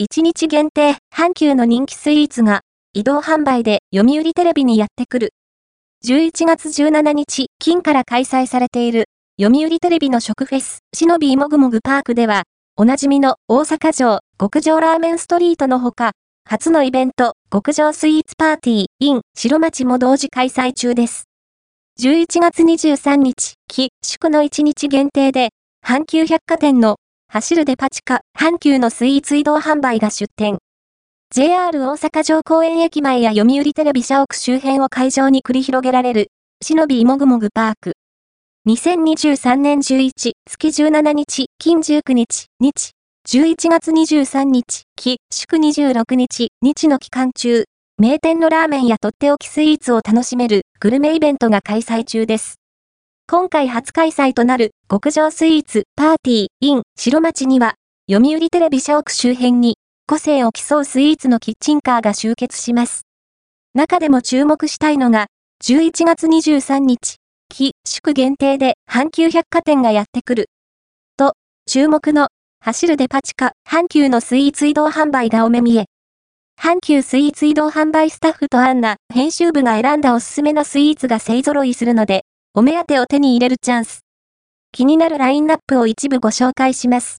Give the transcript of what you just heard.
1日限定、阪急の人気スイーツが、移動販売で読売テレビにやってくる。11月17日、金から開催されている、読売テレビの食フェス、しのびもぐもぐパークでは、おなじみの大阪城、極上ラーメンストリートのほか、初のイベント、極上スイーツパーティー、in 白町も同時開催中です。11月23日、期、祝の1日限定で、阪急百貨店の走るデパ地下、阪急のスイーツ移動販売が出店。JR 大阪城公園駅前や読売テレビ社屋周辺を会場に繰り広げられる、しのびもぐもぐパーク。2023年11月17日、金19日、日、11月23日、期、祝26日、日の期間中、名店のラーメンやとっておきスイーツを楽しめるグルメイベントが開催中です。今回初開催となる極上スイーツパーティー in 白町には、読売テレビ社屋周辺に個性を競うスイーツのキッチンカーが集結します。中でも注目したいのが、11月23日、期祝限定で阪急百貨店がやってくる。と、注目の走るデパ地下阪急のスイーツ移動販売がお目見え。阪急スイーツ移動販売スタッフとアンナ、編集部が選んだおすすめのスイーツが勢揃いするので、お目当てを手に入れるチャンス。気になるラインナップを一部ご紹介します。